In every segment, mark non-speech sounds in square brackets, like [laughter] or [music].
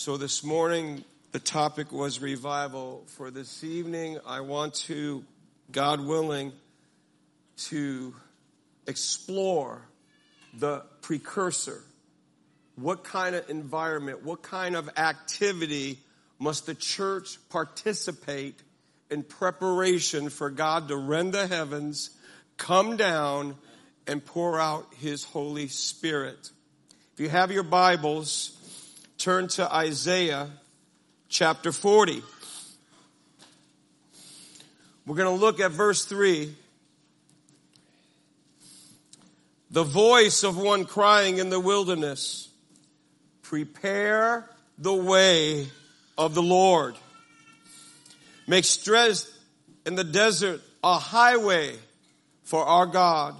So this morning, the topic was revival. For this evening, I want to, God willing, to explore the precursor. What kind of environment, what kind of activity must the church participate in preparation for God to rend the heavens, come down, and pour out His Holy Spirit? If you have your Bibles, turn to Isaiah chapter 40. We're going to look at verse 3. The voice of one crying in the wilderness, prepare the way of the Lord. Make stress in the desert a highway for our God.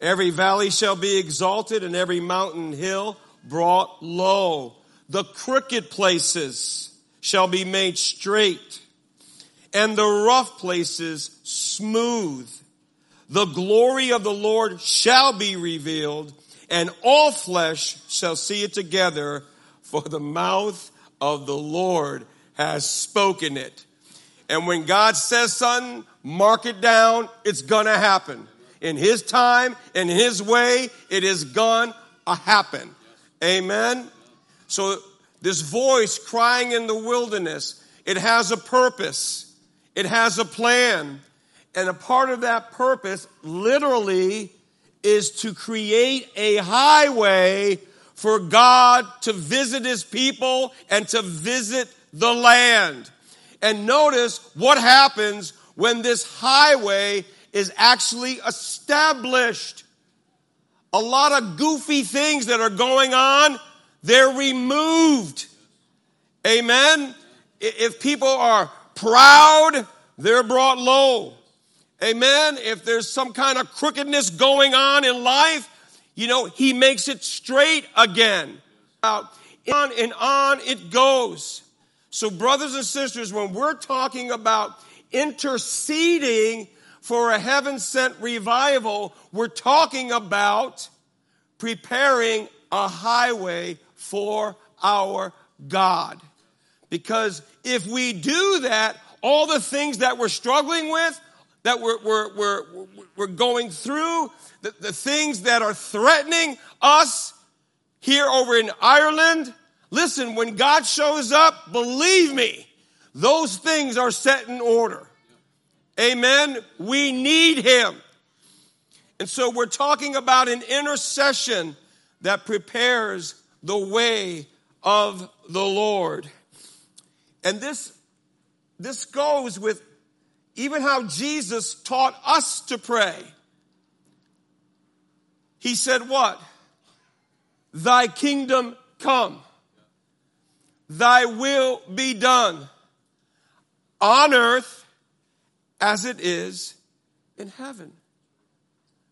Every valley shall be exalted and every mountain hill brought low. The crooked places shall be made straight and the rough places smooth. The glory of the Lord shall be revealed and all flesh shall see it together for the mouth of the Lord has spoken it. And when God says something, mark it down. It's gonna happen. In His time, in His way, it is gonna happen. Amen. So this voice crying in the wilderness, it has a purpose. It has a plan. And a part of that purpose literally is to create a highway for God to visit his people and to visit the land. And notice what happens when this highway is actually established. A lot of goofy things that are going on they're removed. Amen. If people are proud, they're brought low. Amen. If there's some kind of crookedness going on in life, you know, he makes it straight again. On and on it goes. So, brothers and sisters, when we're talking about interceding for a heaven sent revival, we're talking about preparing a highway for our God. Because if we do that, all the things that we're struggling with, that we're, we're, we're, we're going through, the, the things that are threatening us here over in Ireland, listen, when God shows up, believe me, those things are set in order. Amen. We need Him. And so we're talking about an intercession that prepares the way of the Lord. And this, this goes with even how Jesus taught us to pray. He said, What? Thy kingdom come, thy will be done on earth as it is in heaven.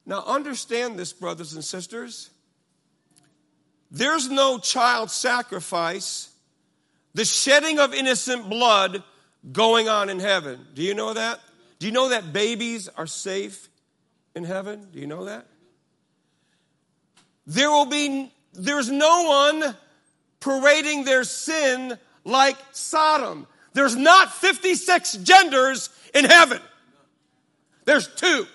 Now, understand this, brothers and sisters. There's no child sacrifice, the shedding of innocent blood going on in heaven. Do you know that? Do you know that babies are safe in heaven? Do you know that? There will be, there's no one parading their sin like Sodom. There's not 56 genders in heaven. There's two.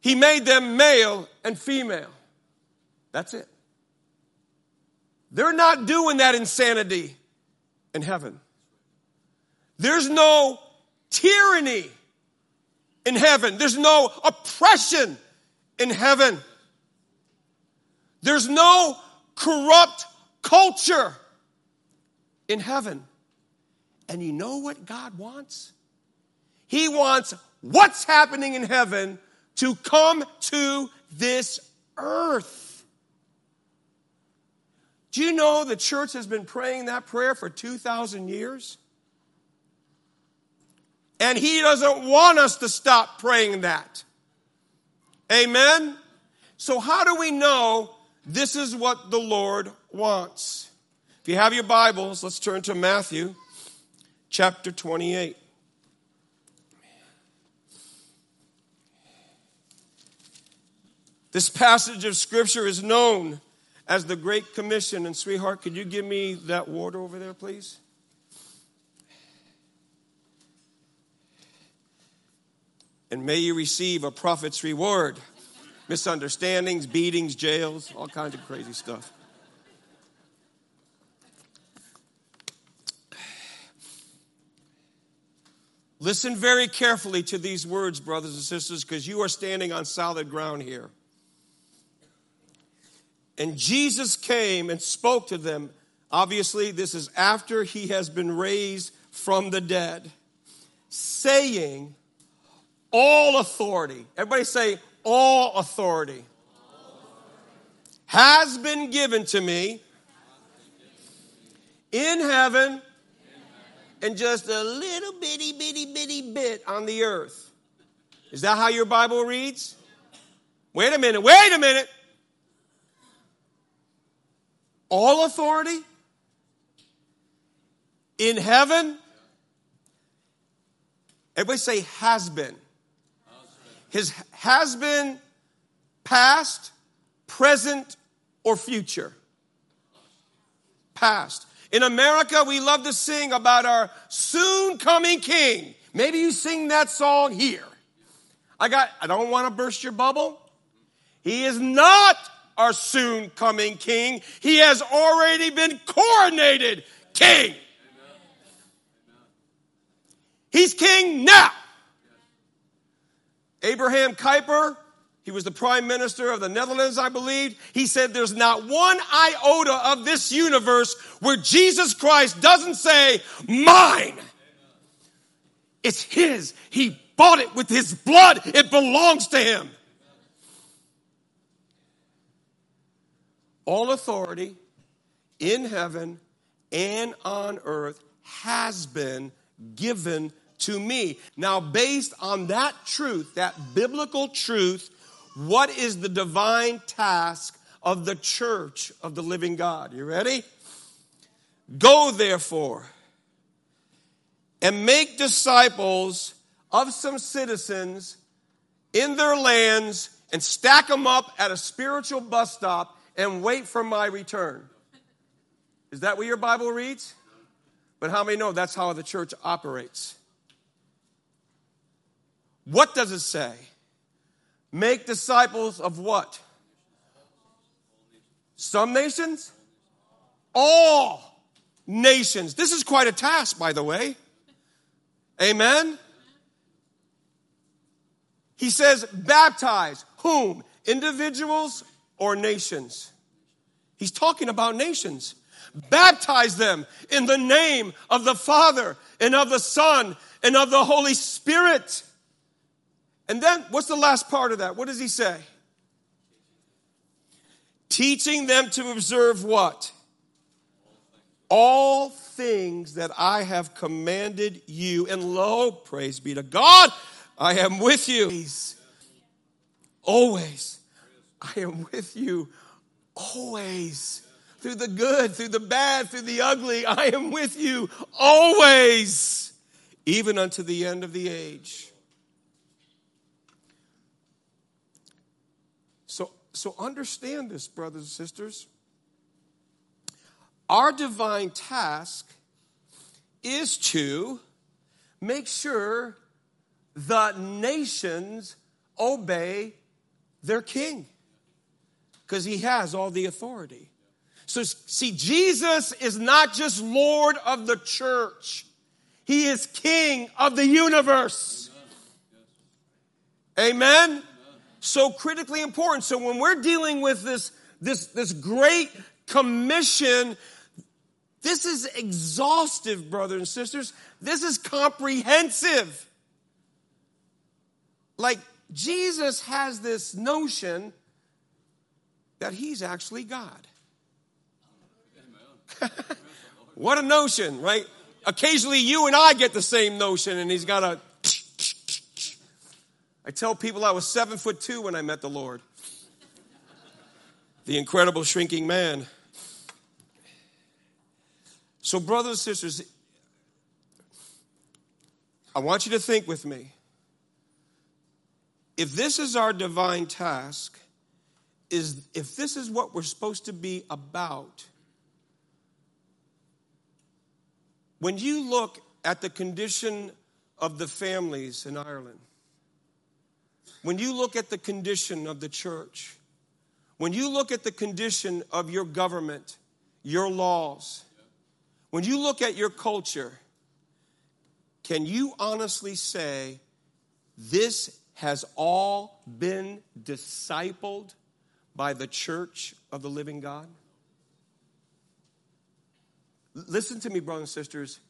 He made them male and female. That's it. They're not doing that insanity in heaven. There's no tyranny in heaven. There's no oppression in heaven. There's no corrupt culture in heaven. And you know what God wants? He wants what's happening in heaven to come to this earth. Do you know the church has been praying that prayer for 2,000 years? And he doesn't want us to stop praying that. Amen? So, how do we know this is what the Lord wants? If you have your Bibles, let's turn to Matthew chapter 28. This passage of Scripture is known as the Great Commission. And, sweetheart, could you give me that water over there, please? And may you receive a prophet's reward. Misunderstandings, beatings, jails, all kinds of crazy stuff. Listen very carefully to these words, brothers and sisters, because you are standing on solid ground here. And Jesus came and spoke to them. Obviously, this is after he has been raised from the dead, saying, All authority, everybody say, All authority, has been given to me in heaven and just a little bitty, bitty, bitty bit on the earth. Is that how your Bible reads? Wait a minute, wait a minute. All authority in heaven. Everybody say has been. His has been past, present, or future. Past. In America, we love to sing about our soon coming king. Maybe you sing that song here. I got, I don't want to burst your bubble. He is not our soon coming king. He has already been coronated king. He's king now. Abraham Kuyper he was the prime minister of the Netherlands, I believe. He said there's not one iota of this universe where Jesus Christ doesn't say, mine. It's his. He bought it with his blood. It belongs to him. All authority in heaven and on earth has been given to me. Now, based on that truth, that biblical truth, what is the divine task of the church of the living God? You ready? Go therefore and make disciples of some citizens in their lands and stack them up at a spiritual bus stop and wait for my return. Is that what your Bible reads? But how many know that's how the church operates? What does it say? Make disciples of what? Some nations? All nations. This is quite a task, by the way. Amen? He says, baptize whom? Individuals or nations? He's talking about nations. Baptize them in the name of the Father and of the Son and of the Holy Spirit and then what's the last part of that? What does he say? Teaching them to observe what? All things that I have commanded you. And lo, praise be to God, I am with you. Always. I am with you always. Through the good, through the bad, through the ugly, I am with you always, even unto the end of the age. So so understand this, brothers and sisters. Our divine task is to make sure the nations obey their king because he has all the authority. So, see, Jesus is not just Lord of the church, he is King of the universe. Amen? so critically important. So when we're dealing with this, this, this great commission, this is exhaustive, brothers and sisters. This is comprehensive. Like Jesus has this notion that he's actually God. [laughs] what a notion, right? Occasionally you and I get the same notion, and he's got a I tell people I was seven foot two when I met the Lord. The incredible shrinking man. So, brothers and sisters, I want you to think with me. If this is our divine task, is if this is what we're supposed to be about, when you look at the condition of the families in Ireland, when you look at the condition of the church, when you look at the condition of your government, your laws, when you look at your culture, can you honestly say this has all been discipled by the church of the living God? Listen to me, brothers and sisters.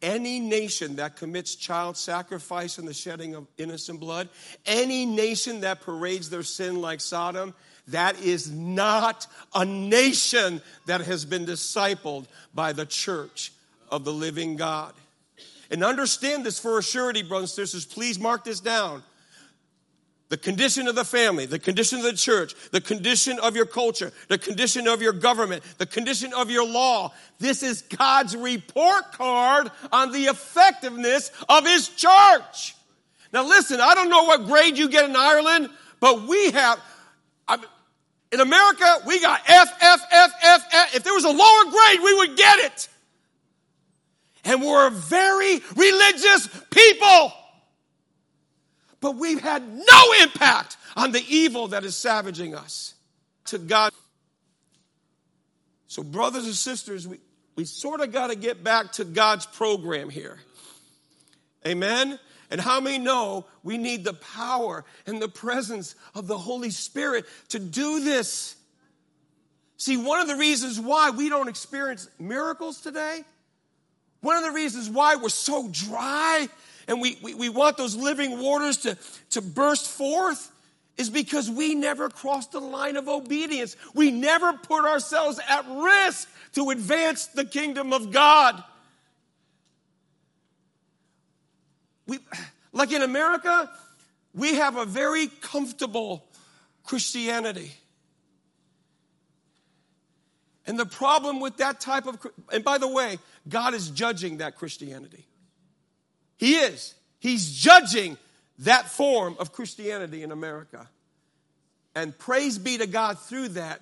Any nation that commits child sacrifice and the shedding of innocent blood, any nation that parades their sin like Sodom, that is not a nation that has been discipled by the church of the living God. And understand this for a surety, brothers and sisters. Please mark this down. The condition of the family, the condition of the church, the condition of your culture, the condition of your government, the condition of your law. This is God's report card on the effectiveness of His church. Now listen, I don't know what grade you get in Ireland, but we have, I mean, in America, we got F, F, F, F, F. If there was a lower grade, we would get it. And we're a very religious people. But we've had no impact on the evil that is savaging us. To God. So, brothers and sisters, we, we sort of got to get back to God's program here. Amen? And how many know we need the power and the presence of the Holy Spirit to do this? See, one of the reasons why we don't experience miracles today, one of the reasons why we're so dry and we, we, we want those living waters to, to burst forth is because we never crossed the line of obedience. We never put ourselves at risk to advance the kingdom of God. we, like in America, we have a very comfortable Christianity. And the problem with that type of, and by the way, God is judging that Christianity. He is. He's judging that form of Christianity in America. And praise be to God through that,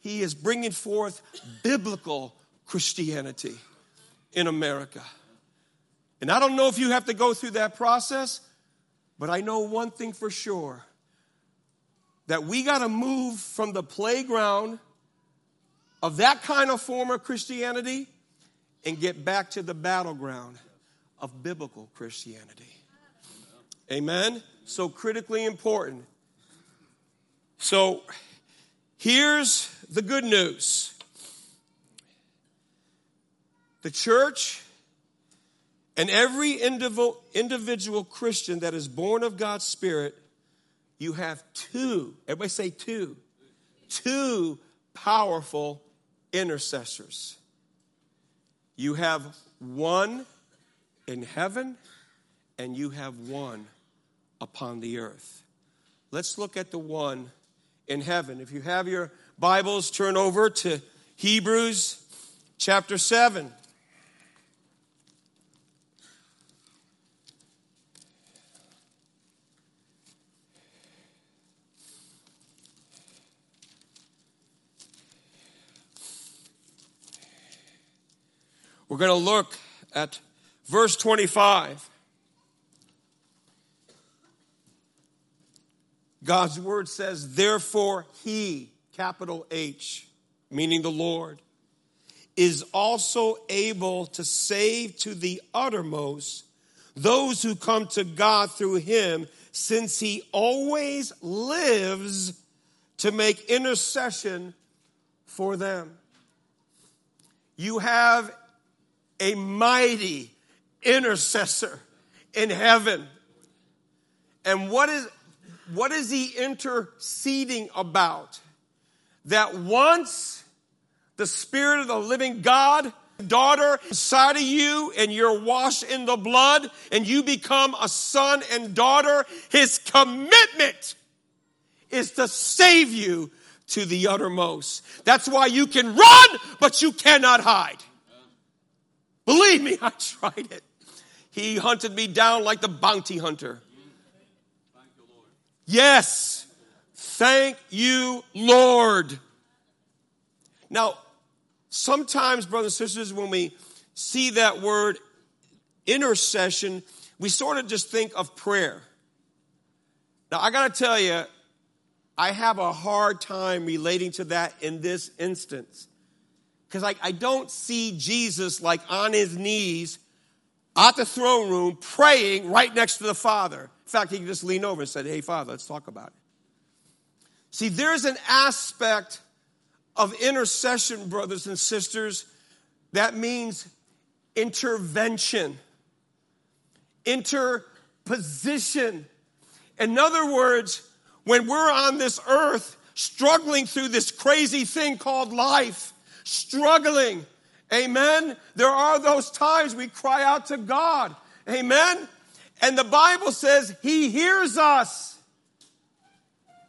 He is bringing forth biblical Christianity in America. And I don't know if you have to go through that process, but I know one thing for sure that we got to move from the playground of that kind of form of Christianity and get back to the battleground of biblical Christianity. Amen? So critically important. So here's the good news the church and every individual, Christian that is born of God's Spirit, you have two, everybody say two, two powerful intercessors. You have one in heaven, and you have one upon the earth. Let's look at the one in heaven. If you have your Bibles, turn over to Hebrews chapter 7. We're going to look at verse 25. God's word says, Therefore, he, capital H, meaning the Lord, is also able to save to the uttermost those who come to God through him, since he always lives to make intercession for them. You have a mighty intercessor in heaven. And what is, what is he interceding about? That once the Spirit of the living God, daughter, inside of you, and you're washed in the blood, and you become a son and daughter, his commitment is to save you to the uttermost. That's why you can run, but you cannot hide. Believe me, [laughs] I tried it. He hunted me down like the bounty hunter. Yes. Thank you, Lord. Now, sometimes, brothers and sisters, when we see that word intercession, we sort of just think of prayer. Now, I got to tell you, I have a hard time relating to that in this instance. Because I, I don't see Jesus like on his knees at the throne room praying right next to the Father. In fact, he could just lean over and said, Hey, Father, let's talk about it. See, there's an aspect of intercession, brothers and sisters, that means intervention, interposition. In other words, when we're on this earth struggling through this crazy thing called life, struggling, amen, there are those times we cry out to God, amen. And the Bible says He hears us.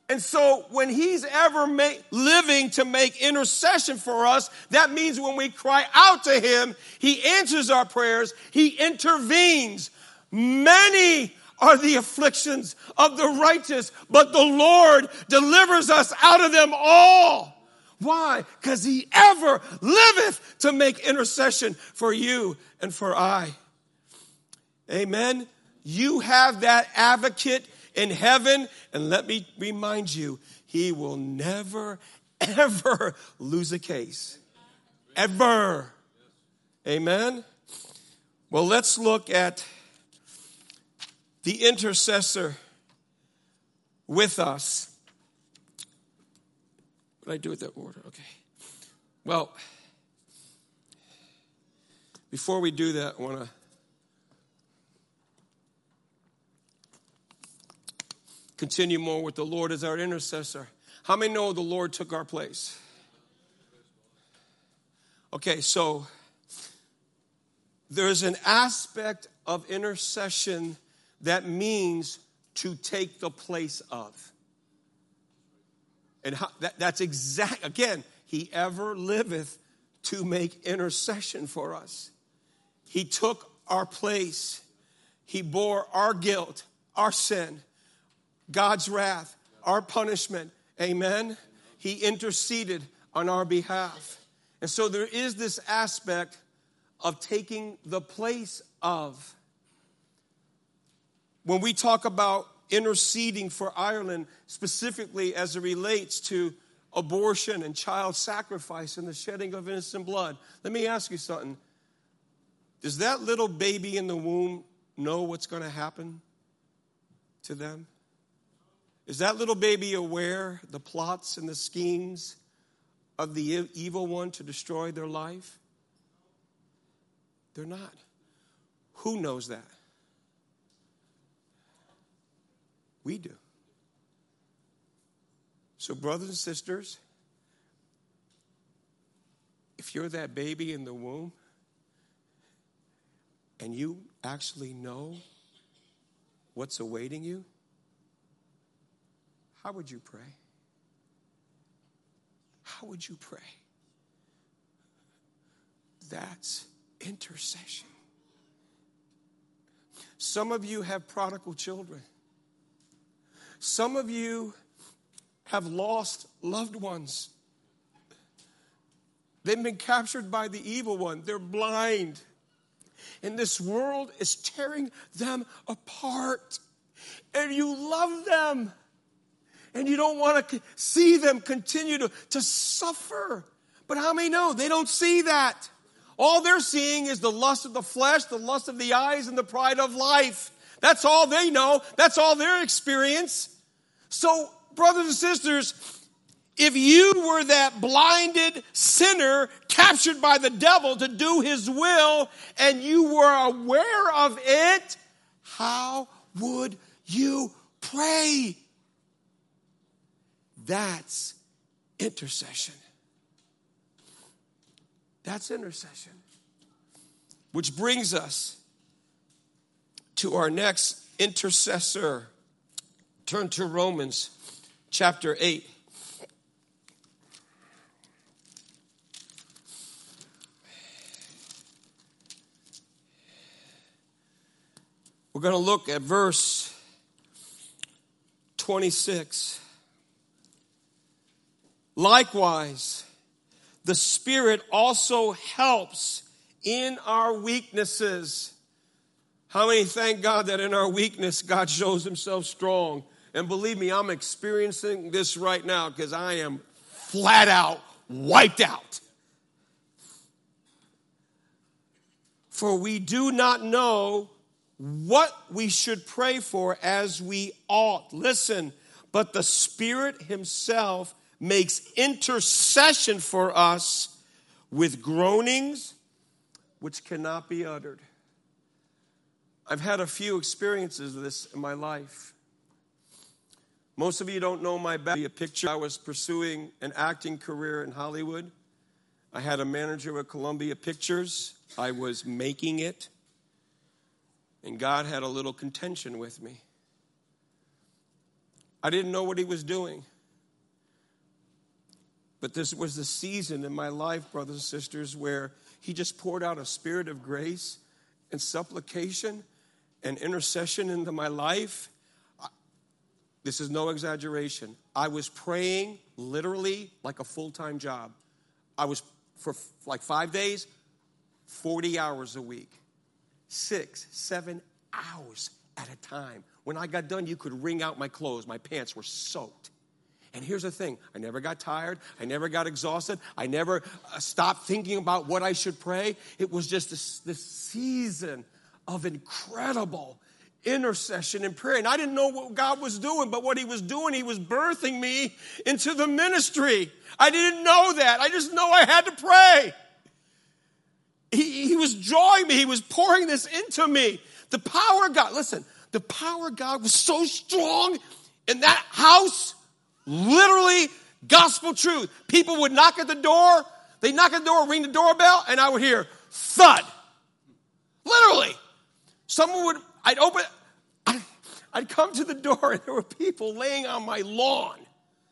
And so when he's ever make, living to make intercession for us, that means when we cry out to him, he answers our prayers, he intervenes. Many are the afflictions of the righteous, but the Lord delivers us out of them all. Why? Because he ever liveth to make intercession for you and for I. Amen. You have that advocate in heaven. And let me remind you, he will never, [laughs] ever lose a case. Ever. Amen. Well, let's look at the intercessor with us. What I do with that order? Okay. Well, before we do that, I want to continue more with the Lord as our intercessor. How many know the Lord took our place? Okay, so there's an aspect of intercession that means to take the place of. And how, that, that's exact, again, he ever liveth to make intercession for us. He took our place, he bore our guilt, our sin. God's wrath, our punishment. Amen. He interceded on our behalf. And so there is this aspect of taking the place of. When we talk about interceding for Ireland, specifically as it relates to abortion and child sacrifice and the shedding of innocent blood, let me ask you something. Does that little baby in the womb know what's going to happen to them? Is that little baby aware the plots and the schemes of the evil one to destroy their life? They're not. Who knows that? We do. So, brothers and sisters, if you're that baby in the womb and you actually know what's awaiting you, how would you pray? How would you pray? That's intercession. Some of you have prodigal children. Some of you have lost loved ones. They've been captured by the evil one. They're blind. And this world is tearing them apart. And you love them and you don't want to see them continue to, to suffer. But how many know they don't see that? All they're seeing is the lust of the flesh, the lust of the eyes, and the pride of life. That's all they know. That's all their experience. So, brothers and sisters, if you were that blinded sinner captured by the devil to do his will and you were aware of it, how would you pray? That's intercession. That's intercession. Which brings us to our next intercessor. Turn to Romans chapter 8. We're going to look at verse 26. Likewise, the Spirit also helps in our weaknesses. How many thank God that in our weakness, God shows Himself strong? And believe me, I'm experiencing this right now because I am flat out wiped out. For we do not know what we should pray for as we ought. Listen, but the Spirit Himself makes intercession for us with groanings which cannot be uttered. I've had a few experiences of this in my life. Most of you don't know my back. A picture. I was pursuing an acting career in Hollywood. I had a manager at Columbia Pictures. I was making it. And God had a little contention with me. I didn't know what He was doing. But this was the season in my life, brothers and sisters, where He just poured out a spirit of grace and supplication and intercession into my life. This is no exaggeration. I was praying literally like a full time job. I was for like five days, 40 hours a week, six, seven hours at a time. When I got done, you could wring out my clothes. My pants were soaked. And here's the thing I never got tired. I never got exhausted. I never uh, stopped thinking about what I should pray. It was just this, this season of incredible intercession and prayer. And I didn't know what God was doing, but what He was doing, He was birthing me into the ministry. I didn't know that. I just know I had to pray. He, he was drawing me, He was pouring this into me. The power of God, listen, the power of God was so strong in that house Literally, gospel truth. People would knock at the door, they knock at the door, ring the doorbell, and I would hear thud. Literally. Someone would, I'd open, I'd come to the door and there were people laying on my lawn.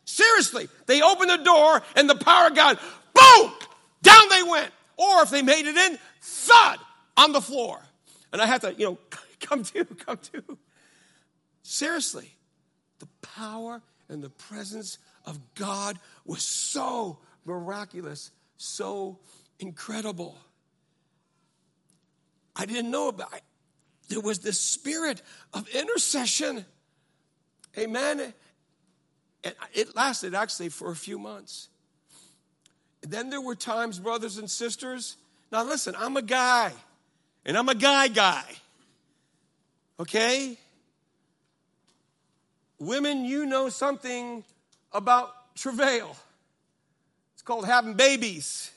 Seriously, they opened the door and the power of God, boom, down they went. Or if they made it in, thud on the floor. And I had to, you know, [laughs] come to, come to. Seriously, the power and the presence of God was so miraculous, so incredible. I didn't know about it. There was this spirit of intercession. Amen. And it lasted actually for a few months. And then there were times, brothers and sisters. Now, listen, I'm a guy, and I'm a guy guy. Okay? Women, you know something about travail. It's called having babies.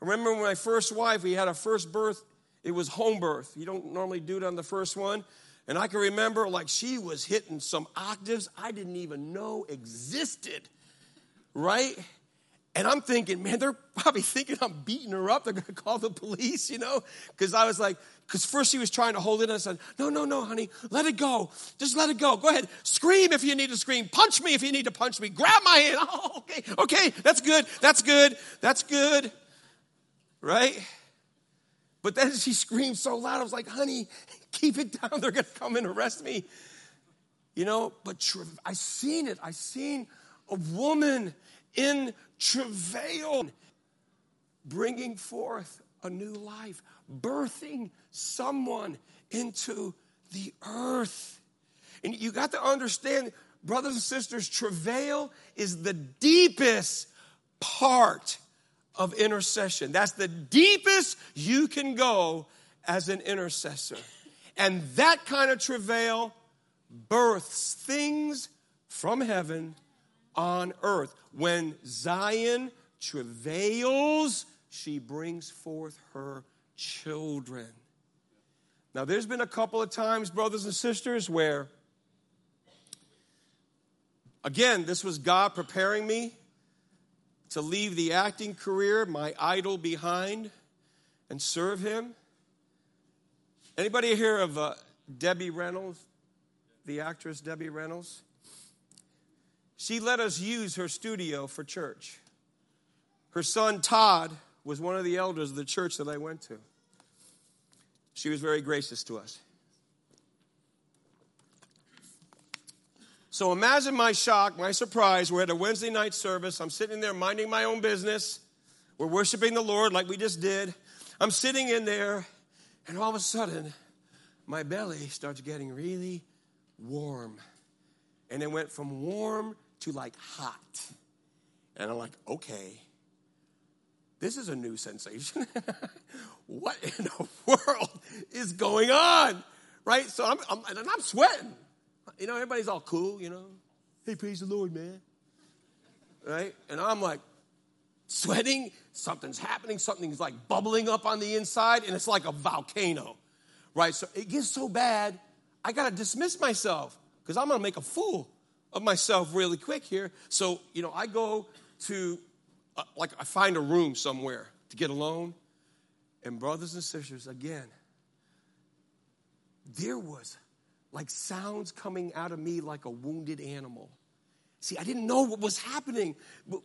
I remember my first wife, we had a first birth, it was home birth. You don't normally do it on the first one. And I can remember like she was hitting some octaves I didn't even know existed, right? And I'm thinking, man, they're probably thinking I'm beating her up. They're going to call the police, you know? Because I was like, because first she was trying to hold it. And I said, no, no, no, honey, let it go. Just let it go. Go ahead. Scream if you need to scream. Punch me if you need to punch me. Grab my hand. [laughs] Oh, okay, okay, that's good. That's good. That's good. Right? But then she screamed so loud, I was like, honey, keep it down. They're going to come and arrest me. You know, but I seen it. I seen a woman in travail, bringing forth a new life, birthing someone into the earth. And you got to understand, brothers and sisters, travail is the deepest part of intercession. That's the deepest you can go as an intercessor. And that kind of travail births things from heaven on earth. When Zion travails, she brings forth her children. Now, there's been a couple of times, brothers and sisters, where, again, this was God preparing me to leave the acting career, my idol behind, and serve Him. Anybody hear of uh, Debbie Reynolds, the actress Debbie Reynolds? She let us use her studio for church. Her son Todd was one of the elders of the church that I went to. She was very gracious to us. So imagine my shock, my surprise. We're at a Wednesday night service. I'm sitting there minding my own business. We're worshiping the Lord like we just did. I'm sitting in there, and all of a sudden, my belly starts getting really warm. And it went from warm to like hot. And I'm like, okay, this is a new sensation. [laughs] what in the [laughs] world is going on? Right? So I'm, I'm, and I'm sweating. You know, everybody's all cool, you know. Hey, praise the Lord, man. Right? And I'm like sweating. Something's happening. Something's like bubbling up on the inside, and it's like a volcano. Right? So it gets so bad, I got to dismiss myself because I'm going to make a fool of myself really quick here. So, you know, I go to, uh, like, I find a room somewhere to get alone. And, brothers and sisters, again, there was like sounds coming out of me like a wounded animal. See, I didn't know what was happening,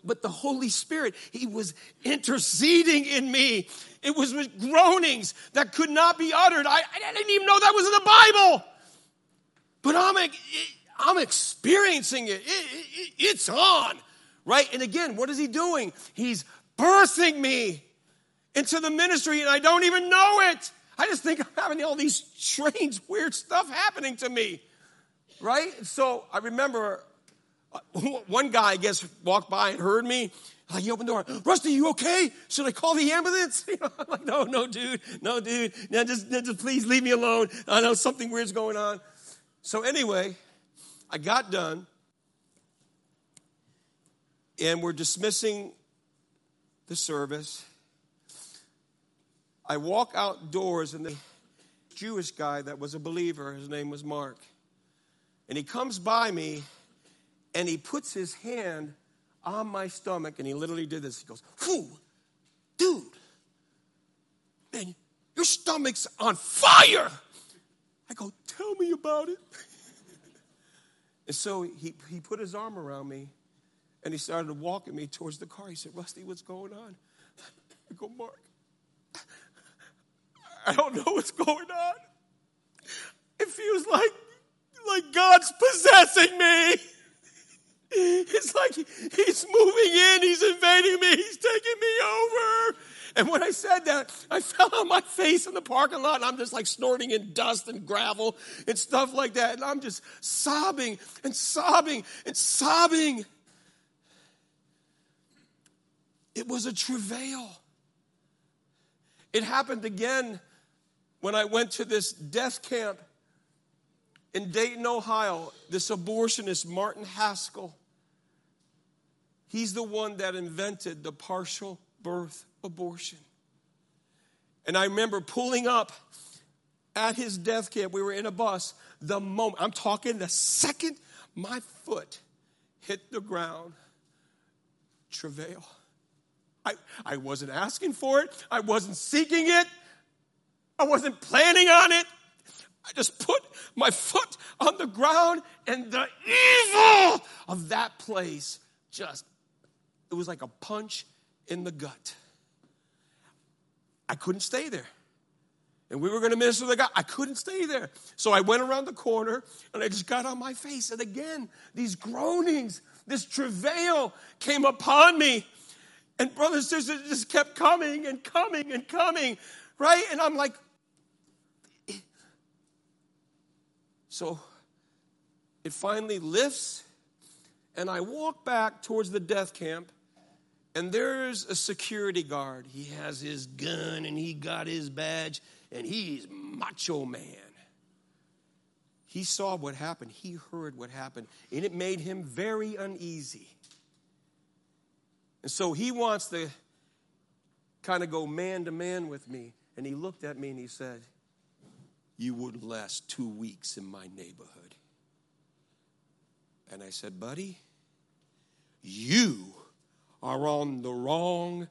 but, the Holy Spirit, He was interceding in me. It was with groanings that could not be uttered. I, I didn't even know that was in the Bible. But I'm, I'm experiencing it. It, it. It's on, right? And again, what is He doing? He's birthing me into the ministry, and I don't even know it. I just think I'm having all these strange, weird stuff happening to me, right? So I remember uh, one guy, I guess, walked by and heard me. Like he opened the door. Rusty, you okay? Should I call the ambulance? [laughs] You know, I'm like, no, no, dude, no, dude. Now just, just please leave me alone. I know something weird's going on. So anyway, I got done, and we're dismissing the service. I walk outdoors, and the Jewish guy that was a believer, his name was Mark, and he comes by me and he puts his hand on my stomach, and he literally did this. He goes, Whew, dude, man, your stomach's on fire. I go, Tell me about it. [laughs] and so he, he put his arm around me and he started walking me towards the car. He said, Rusty, what's going on? [laughs] I go, Mark, I don't know what's going on. It feels like, like God's possessing me. It's like he's moving in, he's invading me, he's taking me over. And when I said that, I fell on my face in the parking lot and I'm just like snorting in dust and gravel and stuff like that. And I'm just sobbing and sobbing and sobbing. It was a travail. It happened again when I went to this death camp in Dayton, Ohio, this abortionist, Martin Haskell, he's the one that invented the partial birth abortion. And I remember pulling up at his death camp. We were in a bus. The moment, I'm talking the second my foot hit the ground, travail. I, I wasn't asking for it, I wasn't seeking it. I wasn't planning on it. I just put my foot on the ground, and the evil of that place just, it was like a punch in the gut. I couldn't stay there. And we were going to minister to the guy. I couldn't stay there. So I went around the corner and I just got on my face. And again, these groanings, this travail came upon me. And brothers and sisters just kept coming and coming and coming, right? And I'm like, So it finally lifts, and I walk back towards the death camp, and there's a security guard. He has his gun and he got his badge, and he's macho man. He saw what happened, he heard what happened, and it made him very uneasy. And so he wants to kind of go man to man with me. And he looked at me and he said, you wouldn't last two weeks in my neighborhood. And I said, Buddy, you are on the wrong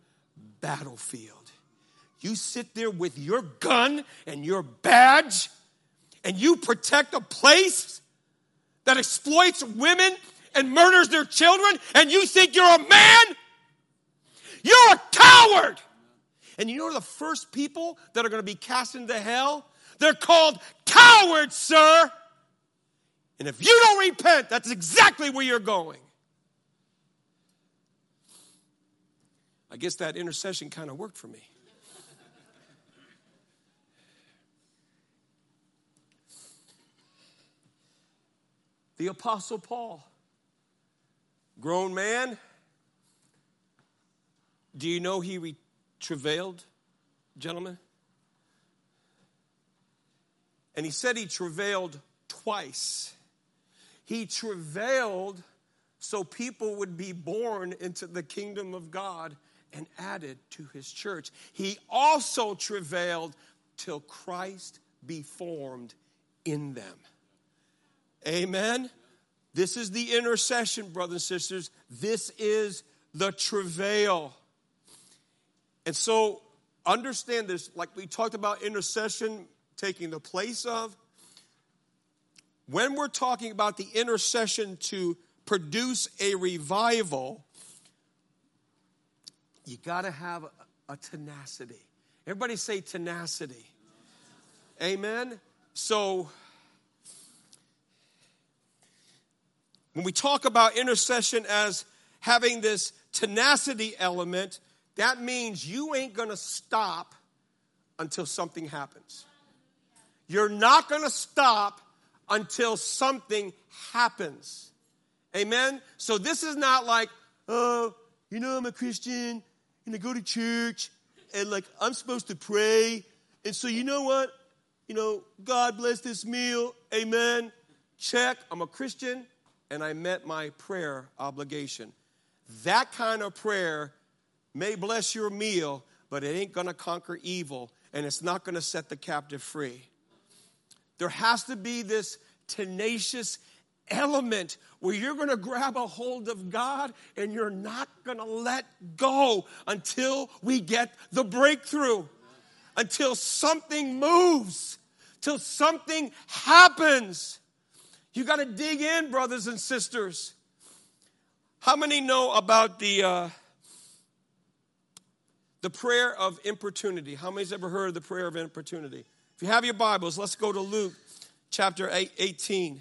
battlefield. You sit there with your gun and your badge, and you protect a place that exploits women and murders their children, and you think you're a man? You're a coward! And you know the first people that are going to be cast into hell? They're called cowards, sir. And if you don't repent, that's exactly where you're going. I guess that intercession kind of worked for me. the Apostle Paul, grown man. Do you know he re- travailed, gentlemen? And he said he travailed twice. He travailed so people would be born into the kingdom of God and added to his church. He also travailed till Christ be formed in them. Amen. This is the intercession, brothers and sisters. This is the travail. And so understand this, like we talked about intercession taking the place of. When we're talking about the intercession to produce a revival, you got to have a, tenacity. Everybody say tenacity. Amen. So, when we talk about intercession as having this tenacity element, that means you ain't going to stop until something happens. You're not going to stop until something happens. Amen? So this is not like, oh, you know, I'm a Christian and I go to church and like I'm supposed to pray. And so, you know what? You know, God bless this meal. Amen. Check. I'm a Christian and I met my prayer obligation. That kind of prayer may bless your meal, but it ain't going to conquer evil and it's not going to set the captive free. There has to be this tenacious element where you're going to grab a hold of God and you're not going to let go until we get the breakthrough, until something moves, till something happens. You got to dig in, brothers and sisters. How many know about the uh, the prayer of importunity? How many's ever heard of the prayer of importunity? If you have your Bibles, let's go to Luke chapter 8, 18.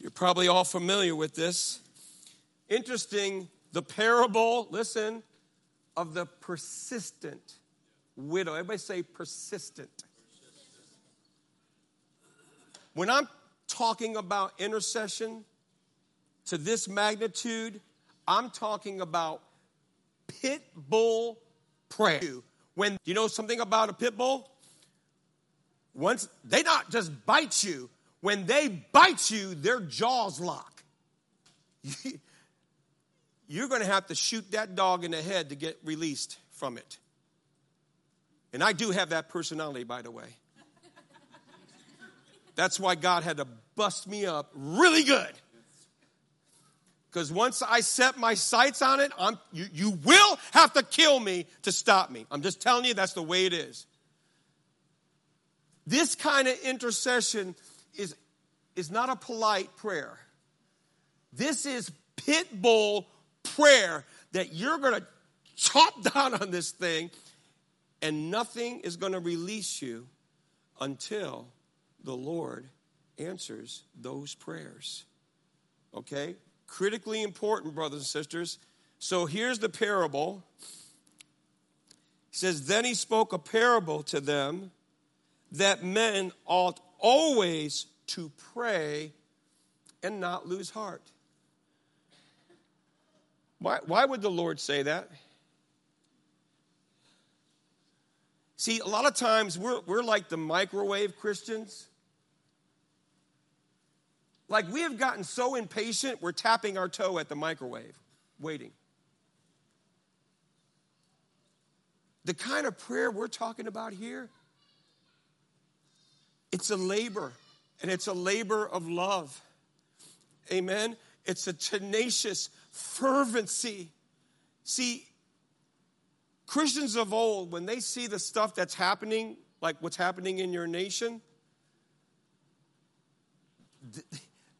You're probably all familiar with this. Interesting, the parable, listen, of the persistent widow. Everybody say persistent. When I'm talking about intercession to this magnitude, I'm talking about pit bull prayer. When do you know something about a pit bull? Once they not just bite you, when they bite you, their jaws lock. [laughs] You're going to have to shoot that dog in the head to get released from it. And I do have that personality, by the way. That's why God had to bust me up really good. Because once I set my sights on it, I'm, you, you will have to kill me to stop me. I'm just telling you, that's the way it is. This kind of intercession is, is not a polite prayer. This is pit bull prayer that you're going to chop [laughs] down on this thing and nothing is going to release you until the Lord answers those prayers. Okay? Critically important, brothers and sisters. So here's the parable. He says, Then he spoke a parable to them that men ought always to pray and not lose heart. Why, why would the Lord say that? See, a lot of times we're, we're like the microwave Christians. Like we have gotten so impatient, we're tapping our toe at the microwave, waiting. The kind of prayer we're talking about here, it's a labor, and it's a labor of love. Amen. It's a tenacious fervency. See, Christians of old, when they see the stuff that's happening, like what's happening in your nation,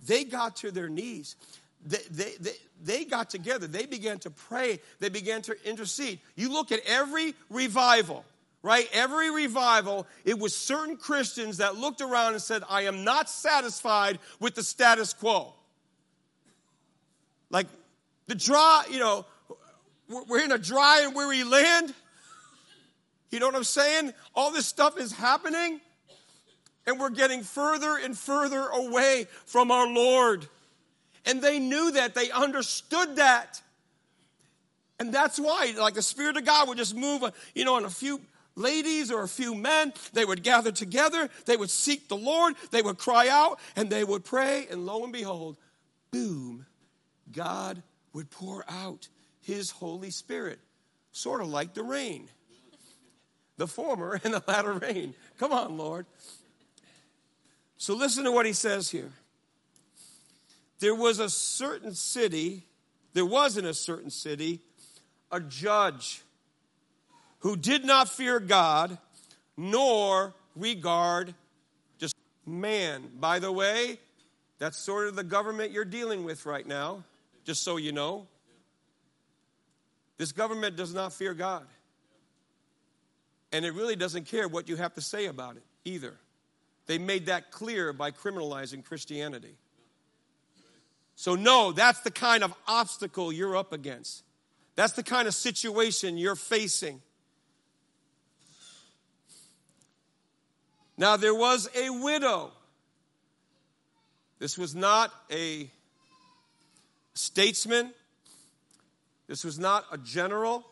they got to their knees. they, they, they, they got together. They began to pray. They began to intercede. You look at every revival, right? Every revival, it was certain Christians that looked around and said, I am not satisfied with the status quo. Like the dry, you know, we're in a dry and weary land. You know what I'm saying? All this stuff is happening, and we're getting further and further away from our Lord. And they knew that, they understood that. And that's why, like the Spirit of God would just move, uh, you know, in a few ladies or a few men, they would gather together, they would seek the Lord, they would cry out, and they would pray, and lo and behold, boom, God would pour out His Holy Spirit, sort of like the rain. The former and the latter rain. Come on, Lord. So listen to what He says here. There was a certain city, there was in a certain city a judge who did not fear God nor regard just man. By the way, that's sort of the government you're dealing with right now, just so you know. This government does not fear God. And it really doesn't care what you have to say about it either. They made that clear by criminalizing Christianity. So, no, that's the kind of obstacle you're up against. That's the kind of situation you're facing. Now, there was a widow. This was not a statesman. This was not a general.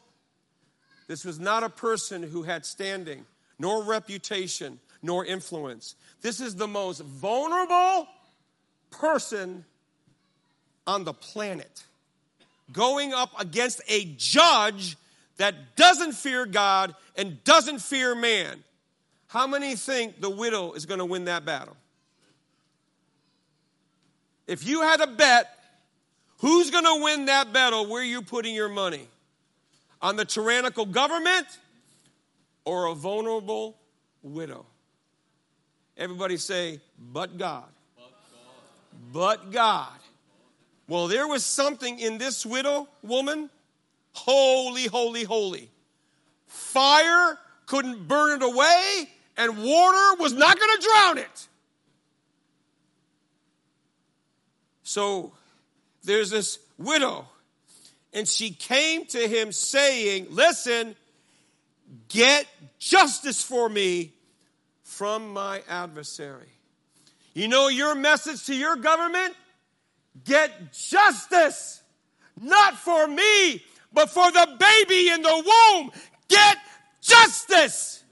This was not a person who had standing, nor reputation, nor influence. This is the most vulnerable person on the planet going up against a judge that doesn't fear God and doesn't fear man. How many think the widow is going to win that battle? If you had a bet, who's going to win that battle? Where are you putting your money? On the tyrannical government or a vulnerable widow? Everybody say, but God. But God. Well, there was something in this widow woman holy, holy, holy. Fire couldn't burn it away, and water was not going to drown it. So there's this widow, and she came to him saying, Listen, get justice for me from my adversary. You know your message to your government? Get justice, not for me, but for the baby in the womb. Get justice.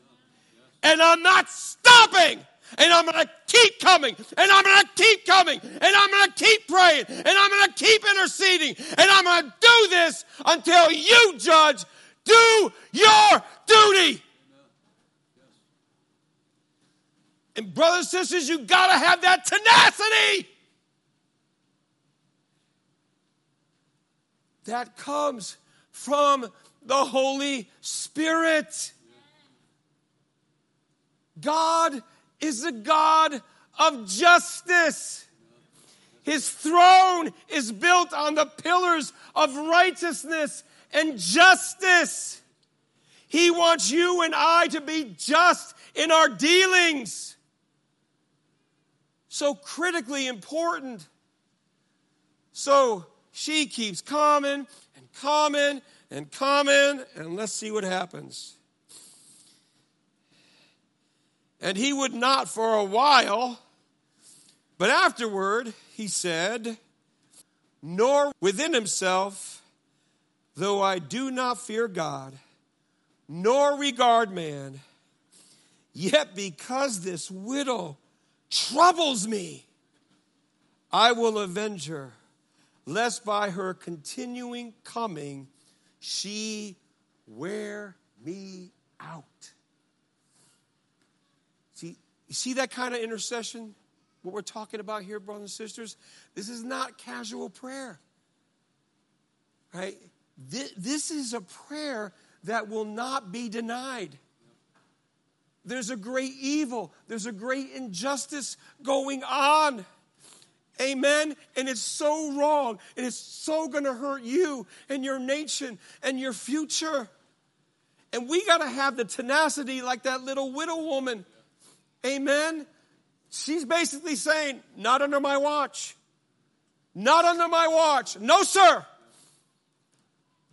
And I'm not stopping. And I'm going to keep coming. And I'm going to keep coming. And I'm going to keep praying. And I'm going to keep interceding. And I'm going to do this until you, judge, do your duty. And brothers and sisters, you got to have that tenacity. that comes from the Holy Spirit. God is a God of justice. His throne is built on the pillars of righteousness and justice. He wants you and I to be just in our dealings. So critically important. So she keeps coming and coming and coming, and let's see what happens. And he would not for a while, but afterward he said, Nor within himself, though I do not fear God, nor regard man, yet because this widow troubles me, I will avenge her lest by her continuing coming she wear me out. See, you see that kind of intercession? What we're talking about here, brothers and sisters? This is not casual prayer. Right? This is a prayer that will not be denied. There's a great evil, there's a great injustice going on. Amen. And it's so wrong. And it's so going to hurt you and your nation and your future. And we got to have the tenacity like that little widow woman. Amen. She's basically saying, Not under my watch. Not under my watch. No, sir.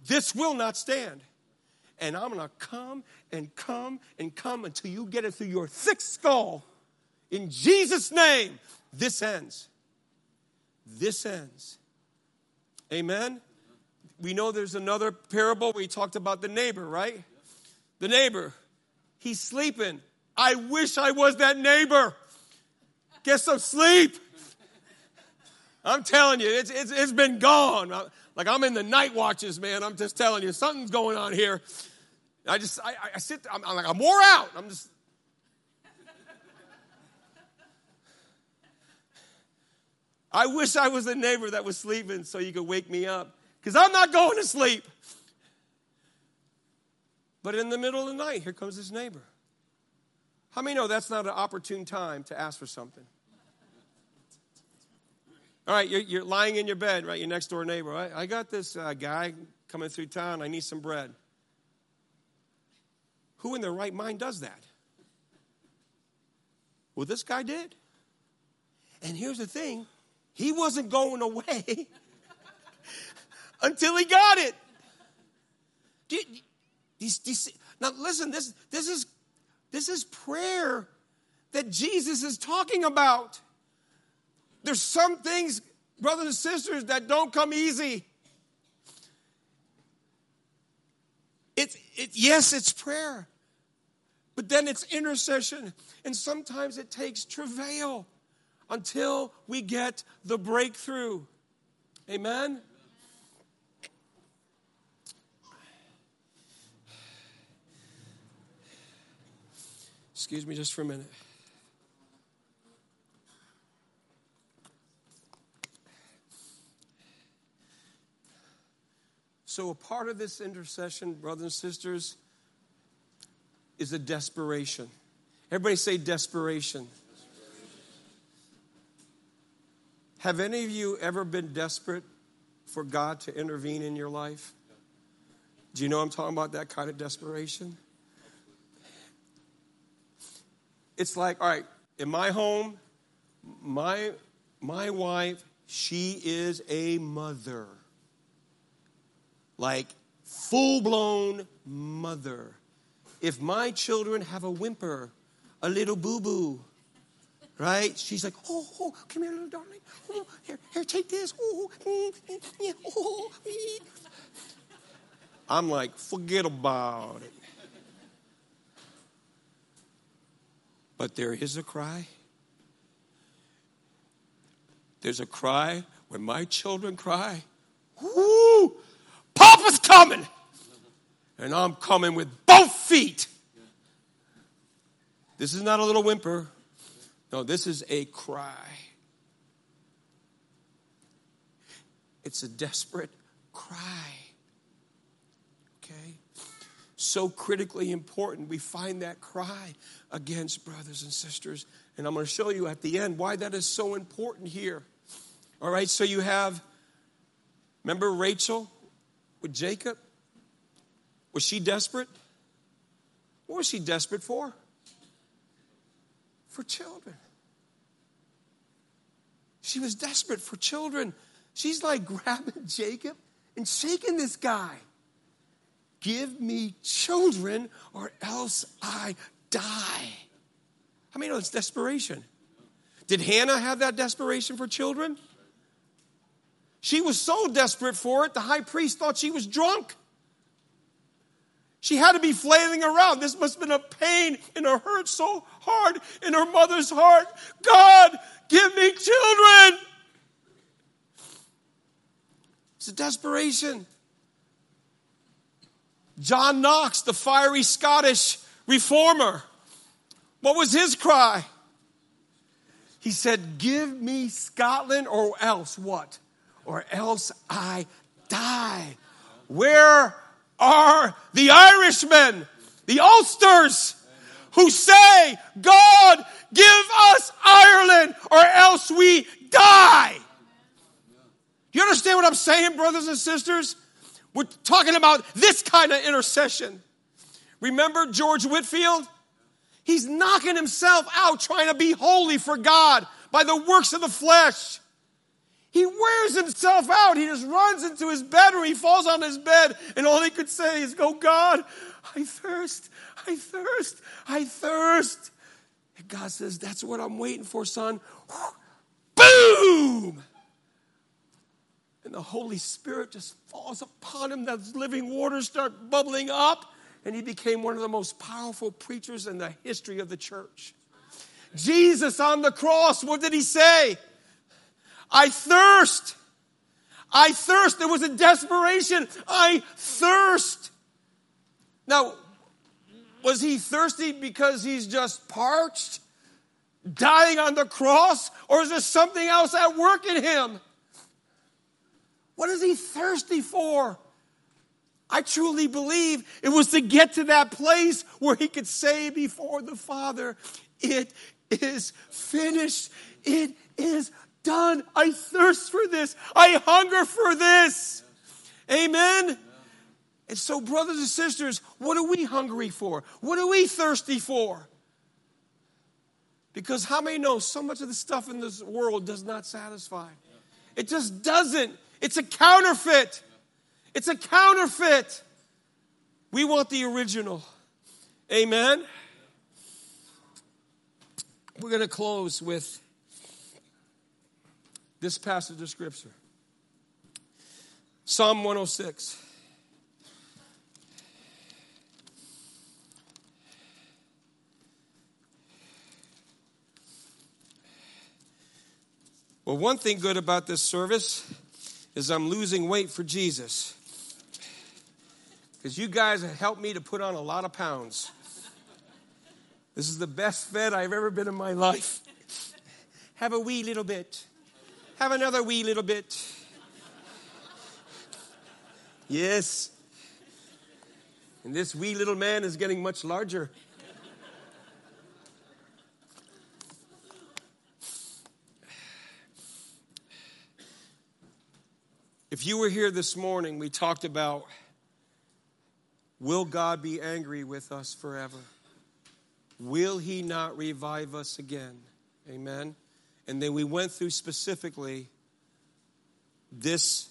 This will not stand. And I'm going to come and come and come until you get it through your thick skull. In Jesus' name, this ends. This ends. Amen. We know there's another parable. We talked about the neighbor, right? The neighbor. He's sleeping. I wish I was that neighbor. Get some sleep. I'm telling you, it's, it's, it's been gone. Like I'm in the night watches, man. I'm just telling you, something's going on here. I just, I, I sit, I'm, I'm like, I'm wore out. I'm just, I wish I was the neighbor that was sleeping so you could wake me up because I'm not going to sleep. But in the middle of the night, here comes this neighbor. How many know that's not an opportune time to ask for something? All right, you're, you're lying in your bed, right? Your next door neighbor. Right? I got this uh, guy coming through town. I need some bread. Who in their right mind does that? Well, this guy did. And here's the thing he wasn't going away [laughs] until he got it. now, listen, this, this, is, this is prayer that Jesus is talking about. There's some things, brothers and sisters, that don't come easy. It's, it, yes, it's prayer, but then it's intercession, and sometimes it takes travail until we get the breakthrough. Amen? Excuse me just for a minute. So, a part of this intercession, brothers and sisters, is a desperation. Everybody say desperation. Have any of you ever been desperate for God to intervene in your life? Do you know I'm talking about that kind of desperation? It's like, all right, in my home, my my wife, she is a mother like full blown mother. If my children have a whimper, a little boo boo, right? She's like, oh, oh, come here, little darling. Oh, here, here, take this. Oh, mm, mm, yeah, oh. I'm like, forget about it. But there is a cry. There's a cry when my children cry. Whoo! Papa's coming. And I'm coming with both feet. This is not a little whimper. No, this is a cry. It's a desperate cry. Okay? So critically important. We find that cry against brothers and sisters. And I'm going to show you at the end why that is so important here. All right, so you have, remember Rachel? with Jacob? Was she desperate? What was she desperate for? For children. She was desperate for children. She's like [laughs] grabbing Jacob and shaking this guy. Give me children or else I die. I mean, it's desperation. Did Hannah have that desperation for children? She was so desperate for it, the high priest thought she was drunk. She had to be flailing around. This must have been a pain and a hurt so hard in her mother's heart. God, give me children. It's a desperation. John Knox, the fiery Scottish reformer, what was his cry? He said, Give me Scotland or else what? or else I die. Where are the Irishmen, the Ulsters, who say, God, give us Ireland or else we die? You understand what I'm saying, brothers and sisters? We're talking about this kind of intercession. Remember George Whitefield? He's knocking himself out trying to be holy for God by the works of the flesh. He wears himself out. He just runs into his bedroom. He falls on his bed, and all he could say is, Go, God, I thirst, I thirst, I thirst. And God says, That's what I'm waiting for, son. Boom! And the Holy Spirit just falls upon him. That living waters start bubbling up. And he became one of the most powerful preachers in the history of the church. Jesus on the cross, what did he say? I thirst. I thirst. There was a desperation. I thirst. Now, was he thirsty because he's just parched, dying on the cross, or is there something else at work in him? What is he thirsty for? I truly believe it was to get to that place where he could say before the Father, It is finished. It is done. I thirst for this. I hunger for this. Amen. And so, brothers and sisters, what are we hungry for? What are we thirsty for? Because how many know so much of the stuff in this world does not satisfy? It just doesn't. It's a counterfeit. It's a counterfeit. We want the original. Amen. We're going to close with this passage of Scripture Psalm 106. Well, one thing good about this service is I'm losing weight for Jesus. Because you guys have helped me to put on a lot of pounds. This is the best fed I've ever been in my life. Have a wee little bit. Have another wee little bit. Yes. And this wee little man is getting much larger. If you were here this morning, we talked about will God be angry with us forever? Will he not revive us again? Amen. And then we went through specifically this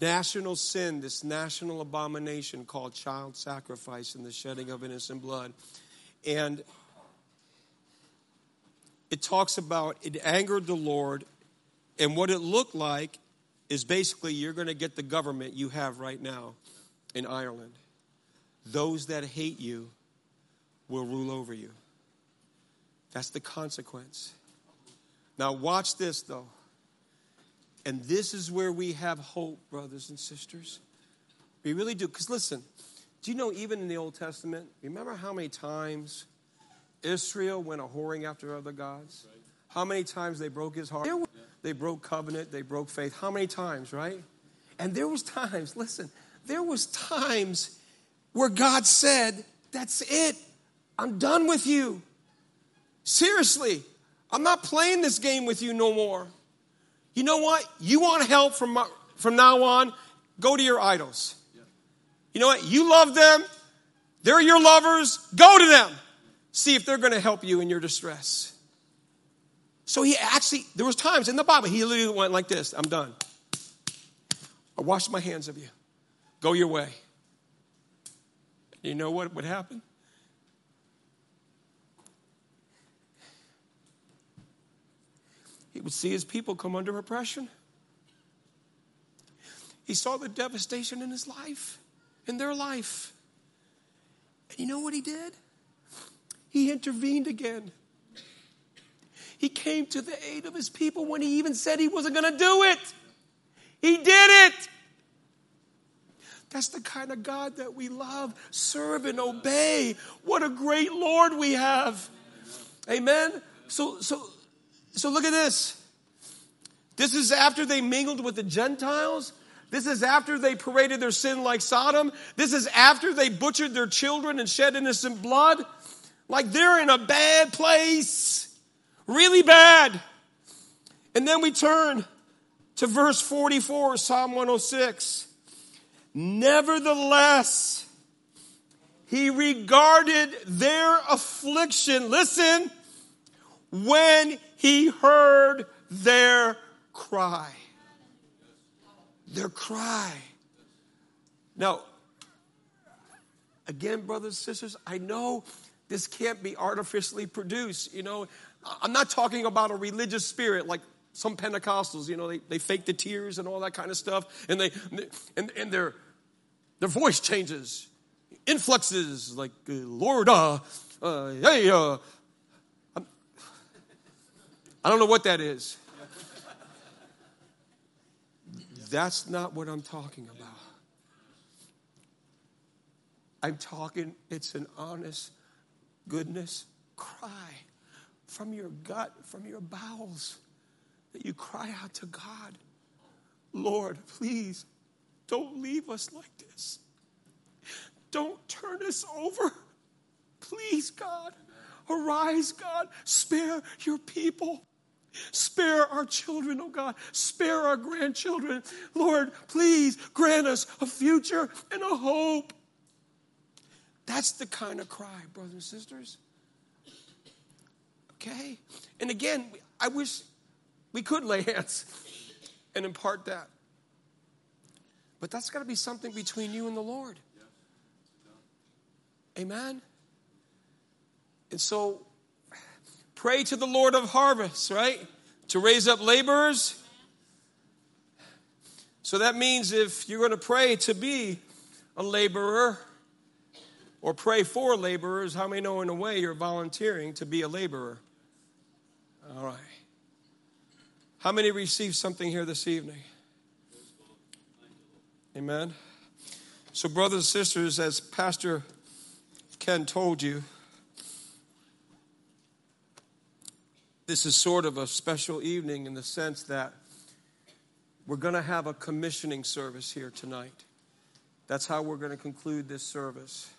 national sin, this national abomination called child sacrifice and the shedding of innocent blood. And it talks about it angered the Lord, and what it looked like is basically you're going to get the government you have right now in Ireland. Those that hate you will rule over you. That's the consequence. Now, watch this though. And this is where we have hope, brothers and sisters. We really do. Because listen, do you know, even in the Old Testament, remember how many times Israel went a whoring after other gods? How many times they broke his heart? They broke covenant, they broke faith. How many times, right? And there was times, listen, there was times where God said, That's it. I'm done with you. Seriously, I'm not playing this game with you no more. You know what? You want help from, from now on? Go to your idols. You know what? You love them. They're your lovers. Go to them. See if they're going to help you in your distress. So he actually, there was times in the Bible, he literally went like this, I'm done. I wash my hands of you. Go your way. You know what would happen? Would see his people come under oppression. He saw the devastation in his life, in their life. And you know what he did? He intervened again. He came to the aid of his people when he even said he wasn't going to do it. He did it. That's the kind of God that we love, serve, and obey. What a great Lord we have. Amen. So, so, so look at this. This is after they mingled with the Gentiles. This is after they paraded their sin like Sodom. This is after they butchered their children and shed innocent blood. Like they're in a bad place really bad. And then we turn to verse 44, Psalm 106. Nevertheless, he regarded their affliction. Listen, when he heard their cry. Their cry. Now, again, brothers and sisters, I know this can't be artificially produced. You know, I'm not talking about a religious spirit like some Pentecostals, you know, they, they fake the tears and all that kind of stuff, and they and, and their their voice changes, influxes like uh, Lord, uh, uh, hey, uh, I'm, I don't know what that is. That's not what I'm talking about. I'm talking, it's an honest goodness cry from your gut, from your bowels, that you cry out to God, Lord, please don't leave us like this. Don't turn us over. Please, God, arise, God, spare your people. Spare our children, oh God. Spare our grandchildren. Lord, please grant us a future and a hope. That's the kind of cry, brothers and sisters. Okay? And again, I wish we could lay hands and impart that. But that's got to be something between you and the Lord. Amen? And so, pray to the Lord of harvests, right? To raise up laborers. So that means if you're going to pray to be a laborer, or pray for laborers, how many know in a way you're volunteering to be a laborer? All right. How many received something here this evening? Amen. So, brothers and sisters, as Pastor Ken told you, this is sort of a special evening in the sense that we're going to have a commissioning service here tonight. That's how we're going to conclude this service.